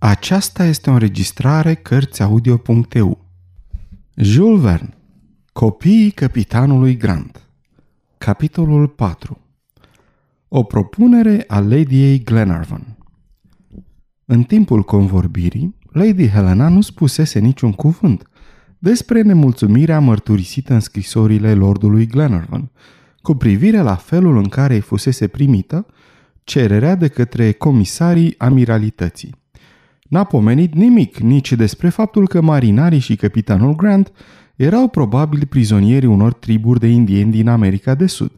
Aceasta este o înregistrare Cărțiaudio.eu Jules Verne Copiii capitanului Grant Capitolul 4 O propunere a Lady Glenarvan. În timpul convorbirii, Lady Helena nu spusese niciun cuvânt despre nemulțumirea mărturisită în scrisorile lordului Glenarvan cu privire la felul în care îi fusese primită cererea de către comisarii amiralității. N-a pomenit nimic nici despre faptul că marinarii și capitanul Grant erau probabil prizonieri unor triburi de indieni din America de Sud.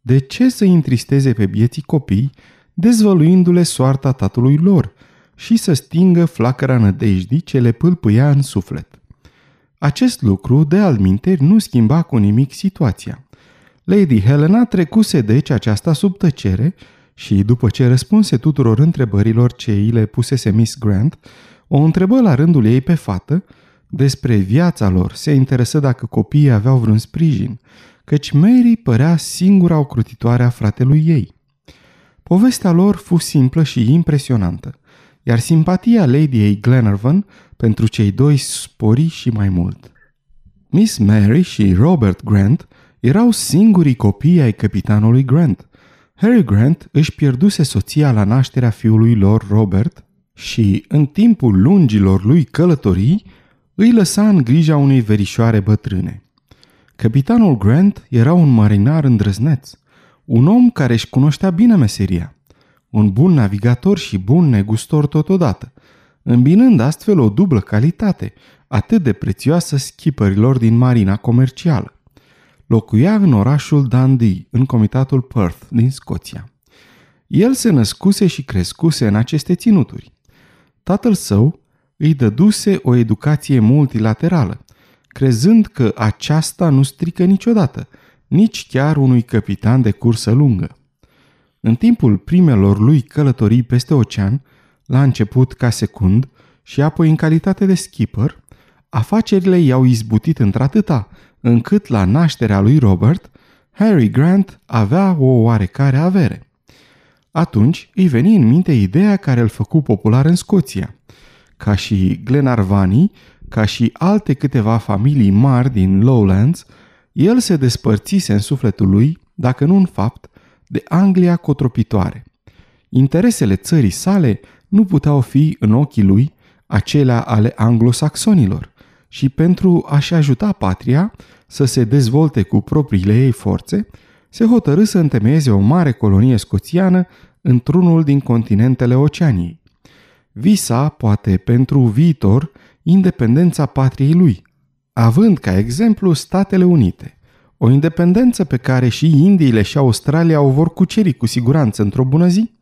De ce să întristeze pe bieții copii, dezvăluindu-le soarta tatălui lor și să stingă flacăra nădejdii ce le pâlpâia în suflet? Acest lucru, de alminteri, nu schimba cu nimic situația. Lady Helena trecuse deci aceasta sub tăcere și după ce răspunse tuturor întrebărilor ce îi le pusese Miss Grant, o întrebă la rândul ei pe fată despre viața lor, se interesă dacă copiii aveau vreun sprijin, căci Mary părea singura ocrutitoare a fratelui ei. Povestea lor fu simplă și impresionantă, iar simpatia Lady Glenarvan pentru cei doi spori și mai mult. Miss Mary și Robert Grant erau singurii copii ai capitanului Grant – Harry Grant își pierduse soția la nașterea fiului lor Robert și, în timpul lungilor lui călătorii, îi lăsa în grija unei verișoare bătrâne. Capitanul Grant era un marinar îndrăzneț, un om care își cunoștea bine meseria, un bun navigator și bun negustor totodată, îmbinând astfel o dublă calitate, atât de prețioasă schipărilor din marina comercială. Locuia în orașul Dundee, în comitatul Perth din Scoția. El se născuse și crescuse în aceste ținuturi. Tatăl său îi dăduse o educație multilaterală, crezând că aceasta nu strică niciodată, nici chiar unui capitan de cursă lungă. În timpul primelor lui călătorii peste ocean, la început ca secund și apoi în calitate de skipper, afacerile i-au izbutit într-atâta încât la nașterea lui Robert, Harry Grant avea o oarecare avere. Atunci îi veni în minte ideea care îl făcu popular în Scoția. Ca și Glenarvani, ca și alte câteva familii mari din Lowlands, el se despărțise în sufletul lui, dacă nu în fapt, de Anglia cotropitoare. Interesele țării sale nu puteau fi în ochii lui acelea ale anglosaxonilor și pentru a-și ajuta patria să se dezvolte cu propriile ei forțe, se hotărâ să întemeieze o mare colonie scoțiană într-unul din continentele Oceaniei. Visa, poate pentru viitor, independența patriei lui, având ca exemplu Statele Unite, o independență pe care și Indiile și Australia o vor cuceri cu siguranță într-o bună zi?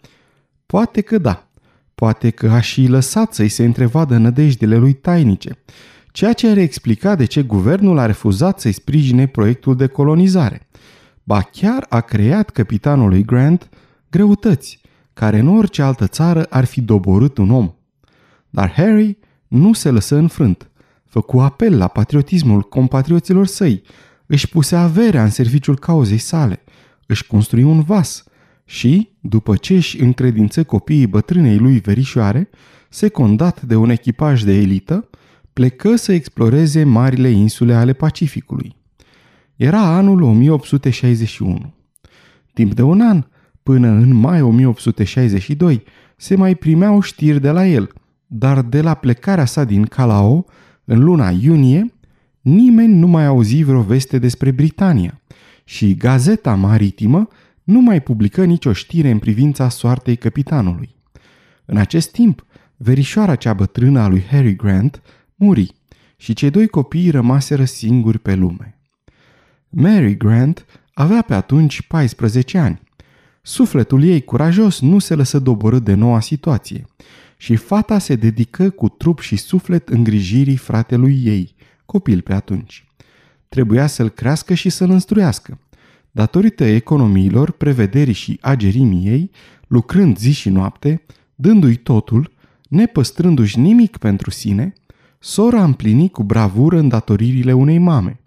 Poate că da, poate că a și lăsat să-i se întrevadă nădejdele lui tainice, ceea ce ar explica de ce guvernul a refuzat să-i sprijine proiectul de colonizare. Ba chiar a creat capitanului Grant greutăți, care în orice altă țară ar fi doborât un om. Dar Harry nu se lăsă înfrânt. Făcu apel la patriotismul compatrioților săi, își puse averea în serviciul cauzei sale, își construi un vas și, după ce își încredință copiii bătrânei lui verișoare, secundat de un echipaj de elită, plecă să exploreze marile insule ale Pacificului. Era anul 1861. Timp de un an, până în mai 1862, se mai primeau știri de la el, dar de la plecarea sa din Calao, în luna iunie, nimeni nu mai auzi vreo veste despre Britania și Gazeta Maritimă nu mai publică nicio știre în privința soartei capitanului. În acest timp, verișoara cea bătrână a lui Harry Grant muri și cei doi copii rămaseră singuri pe lume. Mary Grant avea pe atunci 14 ani. Sufletul ei curajos nu se lăsă doborât de noua situație și fata se dedică cu trup și suflet îngrijirii fratelui ei, copil pe atunci. Trebuia să-l crească și să-l înstruiască. Datorită economiilor, prevederii și agerimii ei, lucrând zi și noapte, dându-i totul, nepăstrându-și nimic pentru sine, Sora împlini cu bravură îndatoririle unei mame.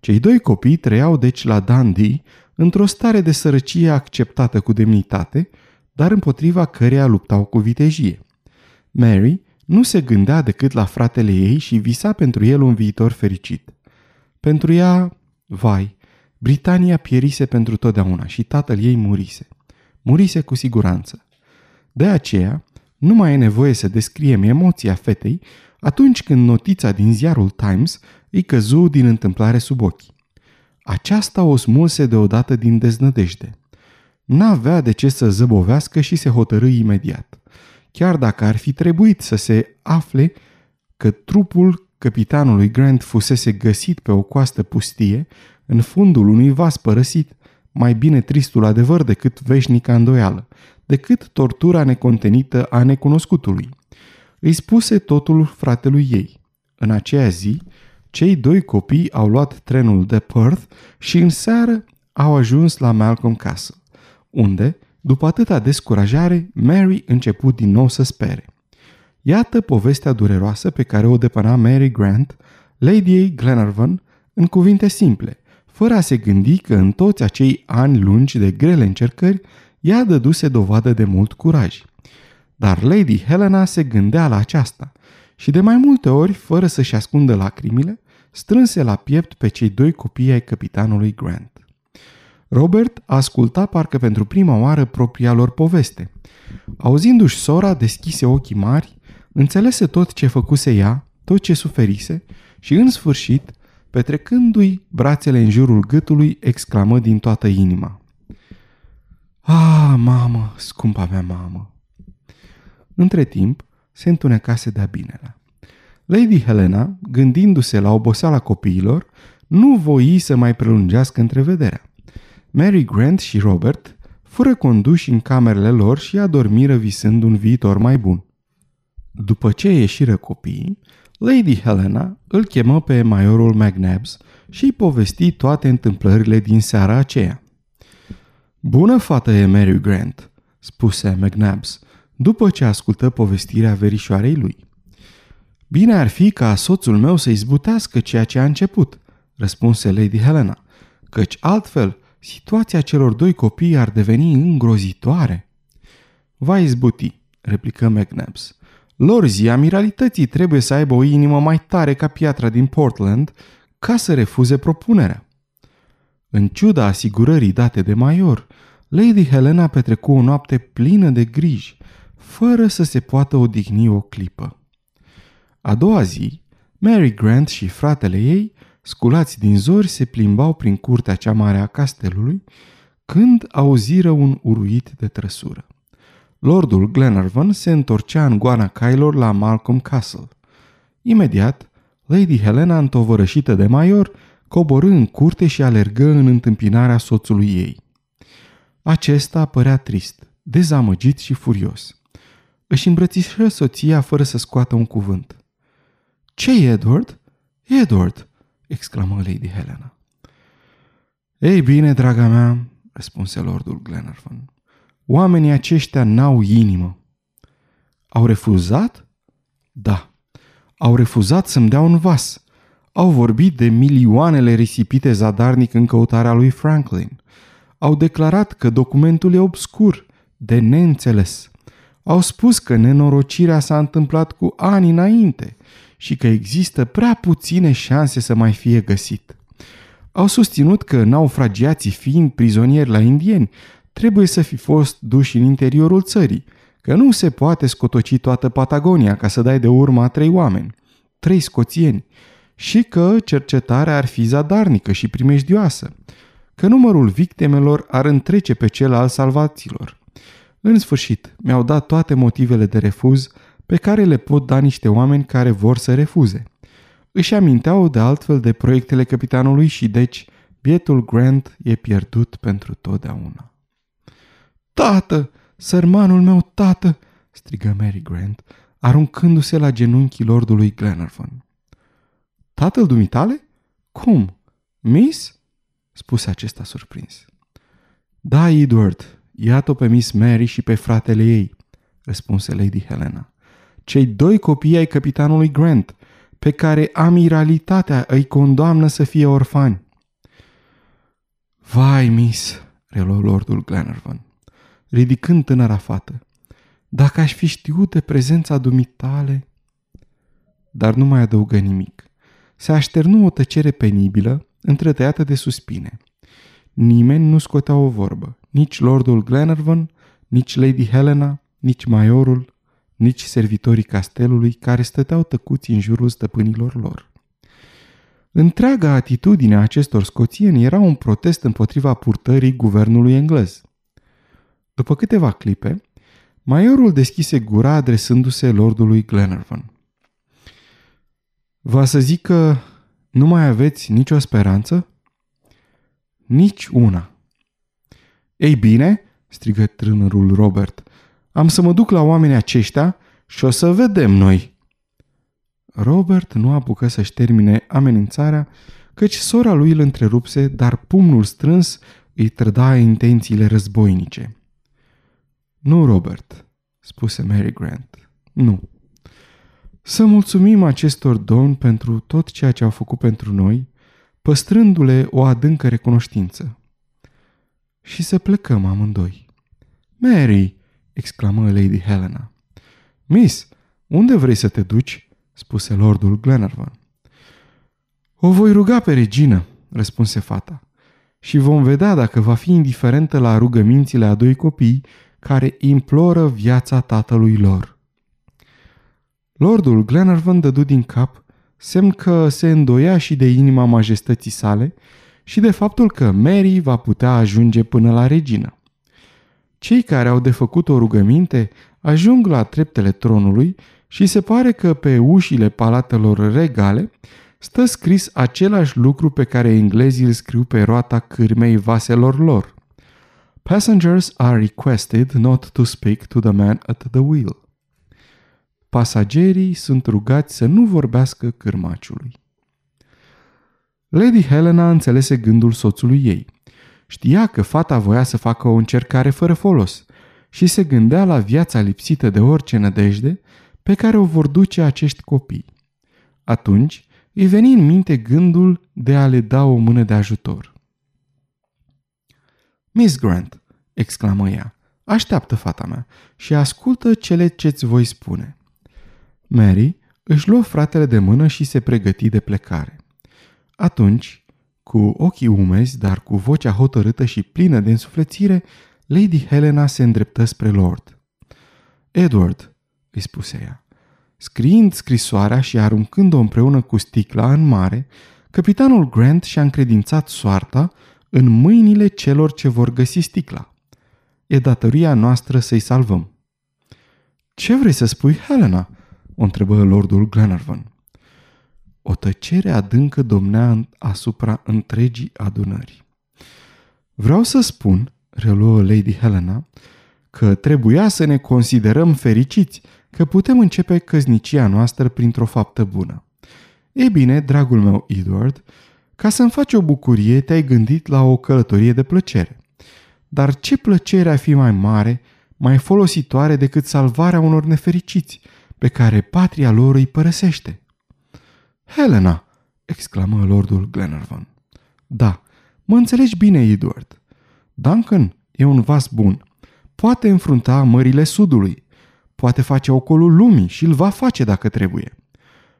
Cei doi copii trăiau deci la Dundee într-o stare de sărăcie acceptată cu demnitate, dar împotriva căreia luptau cu vitejie. Mary nu se gândea decât la fratele ei și visa pentru el un viitor fericit. Pentru ea, vai, Britania pierise pentru totdeauna și tatăl ei murise. Murise cu siguranță. De aceea, nu mai e nevoie să descriem emoția fetei atunci când notița din ziarul Times îi căzu din întâmplare sub ochi. Aceasta o smulse deodată din deznădejde. N-avea de ce să zăbovească și se hotărâ imediat. Chiar dacă ar fi trebuit să se afle că trupul capitanului Grant fusese găsit pe o coastă pustie, în fundul unui vas părăsit, mai bine tristul adevăr decât veșnica îndoială, decât tortura necontenită a necunoscutului. Îi spuse totul fratelui ei. În aceea zi, cei doi copii au luat trenul de Perth și în seară au ajuns la Malcolm Castle, unde, după atâta descurajare, Mary început din nou să spere. Iată povestea dureroasă pe care o depăna Mary Grant, Lady Glenarvan, în cuvinte simple, fără a se gândi că în toți acei ani lungi de grele încercări, ea dăduse dovadă de mult curaj. Dar Lady Helena se gândea la aceasta și de mai multe ori, fără să-și ascundă lacrimile, strânse la piept pe cei doi copii ai capitanului Grant. Robert asculta parcă pentru prima oară propria lor poveste. Auzindu-și sora, deschise ochii mari, înțelese tot ce făcuse ea, tot ce suferise și, în sfârșit, petrecându-i brațele în jurul gâtului, exclamă din toată inima. Ah, mamă, scumpa mea mamă! Între timp, se întunecase de-a binelea. Lady Helena, gândindu-se la oboseala copiilor, nu voi să mai prelungească întrevederea. Mary Grant și Robert fură conduși în camerele lor și adormiră visând un viitor mai bun. După ce ieșiră copiii, Lady Helena îl chemă pe majorul McNabbs și îi povesti toate întâmplările din seara aceea. Bună fată e Mary Grant, spuse McNabbs, după ce ascultă povestirea verișoarei lui. Bine ar fi ca soțul meu să izbutească ceea ce a început, răspunse Lady Helena, căci altfel situația celor doi copii ar deveni îngrozitoare. Va izbuti, replică McNabbs. Lorzii amiralității trebuie să aibă o inimă mai tare ca piatra din Portland ca să refuze propunerea. În ciuda asigurării date de major, Lady Helena petrecu o noapte plină de griji, fără să se poată odihni o clipă. A doua zi, Mary Grant și fratele ei, sculați din zori, se plimbau prin curtea cea mare a castelului, când auziră un uruit de trăsură. Lordul Glenarvan se întorcea în goana cailor la Malcolm Castle. Imediat, Lady Helena, întovărășită de major, coborâ în curte și alergă în întâmpinarea soțului ei. Acesta părea trist, dezamăgit și furios. Își îmbrățișă soția fără să scoată un cuvânt. ce Edward? Edward!" exclamă Lady Helena. Ei bine, draga mea," răspunse lordul Glenarvan. Oamenii aceștia n-au inimă. Au refuzat? Da. Au refuzat să-mi dea un vas. Au vorbit de milioanele risipite zadarnic în căutarea lui Franklin. Au declarat că documentul e obscur, de neînțeles. Au spus că nenorocirea s-a întâmplat cu ani înainte și că există prea puține șanse să mai fie găsit. Au susținut că naufragiații fiind prizonieri la indieni trebuie să fi fost duși în interiorul țării, că nu se poate scotoci toată Patagonia ca să dai de urma a trei oameni, trei scoțieni, și că cercetarea ar fi zadarnică și primejdioasă, că numărul victimelor ar întrece pe cel al salvaților. În sfârșit, mi-au dat toate motivele de refuz pe care le pot da niște oameni care vor să refuze. Își aminteau de altfel de proiectele capitanului și deci bietul Grant e pierdut pentru totdeauna. Tată! Sărmanul meu tată!" strigă Mary Grant, aruncându-se la genunchii lordului Glenarvan. Tatăl dumitale? Cum? Miss? spuse acesta surprins. Da, Edward, iată pe Miss Mary și pe fratele ei, răspunse Lady Helena. Cei doi copii ai capitanului Grant, pe care amiralitatea îi condamnă să fie orfani. Vai, Miss, reluă lordul Glenarvan ridicând tânăra fată. Dacă aș fi știut de prezența dumitale... dar nu mai adăugă nimic. Se așternu o tăcere penibilă, întretăiată de suspine. Nimeni nu scotea o vorbă, nici Lordul Glenarvan, nici Lady Helena, nici Maiorul, nici servitorii castelului care stăteau tăcuți în jurul stăpânilor lor. Întreaga atitudine a acestor scoțieni era un protest împotriva purtării guvernului englez. După câteva clipe, Maiorul deschise gura adresându-se lordului Glenarvan. Va să zic că nu mai aveți nicio speranță? Nici una. Ei bine, strigă tânărul Robert, am să mă duc la oamenii aceștia și o să vedem noi. Robert nu apucă să-și termine amenințarea, căci sora lui îl întrerupse, dar pumnul strâns îi trăda intențiile războinice. Nu, Robert, spuse Mary Grant. Nu. Să mulțumim acestor domni pentru tot ceea ce au făcut pentru noi, păstrându-le o adâncă recunoștință. Și să plecăm amândoi. Mary, exclamă Lady Helena. Miss, unde vrei să te duci? spuse lordul Glenarvan. O voi ruga pe regină, răspunse fata, și vom vedea dacă va fi indiferentă la rugămințile a doi copii care imploră viața tatălui lor. Lordul Glenarvan dădu din cap, semn că se îndoia și de inima majestății sale și de faptul că Mary va putea ajunge până la regină. Cei care au de făcut o rugăminte ajung la treptele tronului și se pare că pe ușile palatelor regale stă scris același lucru pe care englezii îl scriu pe roata cârmei vaselor lor. Passengers are requested not to speak to the man at the wheel. Pasagerii sunt rugați să nu vorbească cârmaciului. Lady Helena înțelese gândul soțului ei. Știa că fata voia să facă o încercare fără folos și se gândea la viața lipsită de orice nădejde pe care o vor duce acești copii. Atunci îi veni în minte gândul de a le da o mână de ajutor. Miss Grant, exclamă ea, așteaptă fata mea și ascultă cele ce-ți voi spune. Mary își luă fratele de mână și se pregăti de plecare. Atunci, cu ochii umezi, dar cu vocea hotărâtă și plină de însuflețire, Lady Helena se îndreptă spre Lord. Edward, îi spuse ea, scriind scrisoarea și aruncând-o împreună cu sticla în mare, capitanul Grant și-a încredințat soarta în mâinile celor ce vor găsi sticla. E datoria noastră să-i salvăm. Ce vrei să spui, Helena?" o întrebă lordul Glenarvan. O tăcere adâncă domnea asupra întregii adunări. Vreau să spun, reluă Lady Helena, că trebuia să ne considerăm fericiți că putem începe căznicia noastră printr-o faptă bună. Ei bine, dragul meu Edward, ca să-mi faci o bucurie, te-ai gândit la o călătorie de plăcere. Dar ce plăcere a fi mai mare, mai folositoare decât salvarea unor nefericiți, pe care patria lor îi părăsește? Helena, exclamă lordul Glenarvan. Da, mă înțelegi bine, Edward. Duncan e un vas bun. Poate înfrunta mările sudului. Poate face ocolul lumii și îl va face dacă trebuie.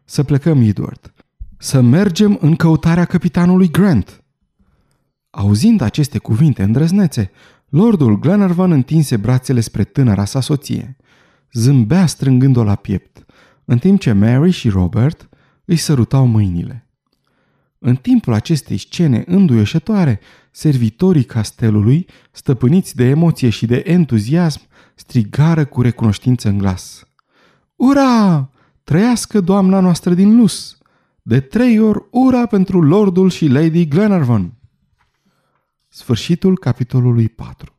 Să plecăm, Edward. Să mergem în căutarea capitanului Grant. Auzind aceste cuvinte îndrăznețe, lordul Glenarvan întinse brațele spre tânăra sa soție. Zâmbea strângând-o la piept, în timp ce Mary și Robert își sărutau mâinile. În timpul acestei scene înduioșătoare, servitorii castelului, stăpâniți de emoție și de entuziasm, strigară cu recunoștință în glas. Ura! Trăiască doamna noastră din Lus! De trei ori ura pentru Lordul și Lady Glenarvan! Sfârșitul capitolului 4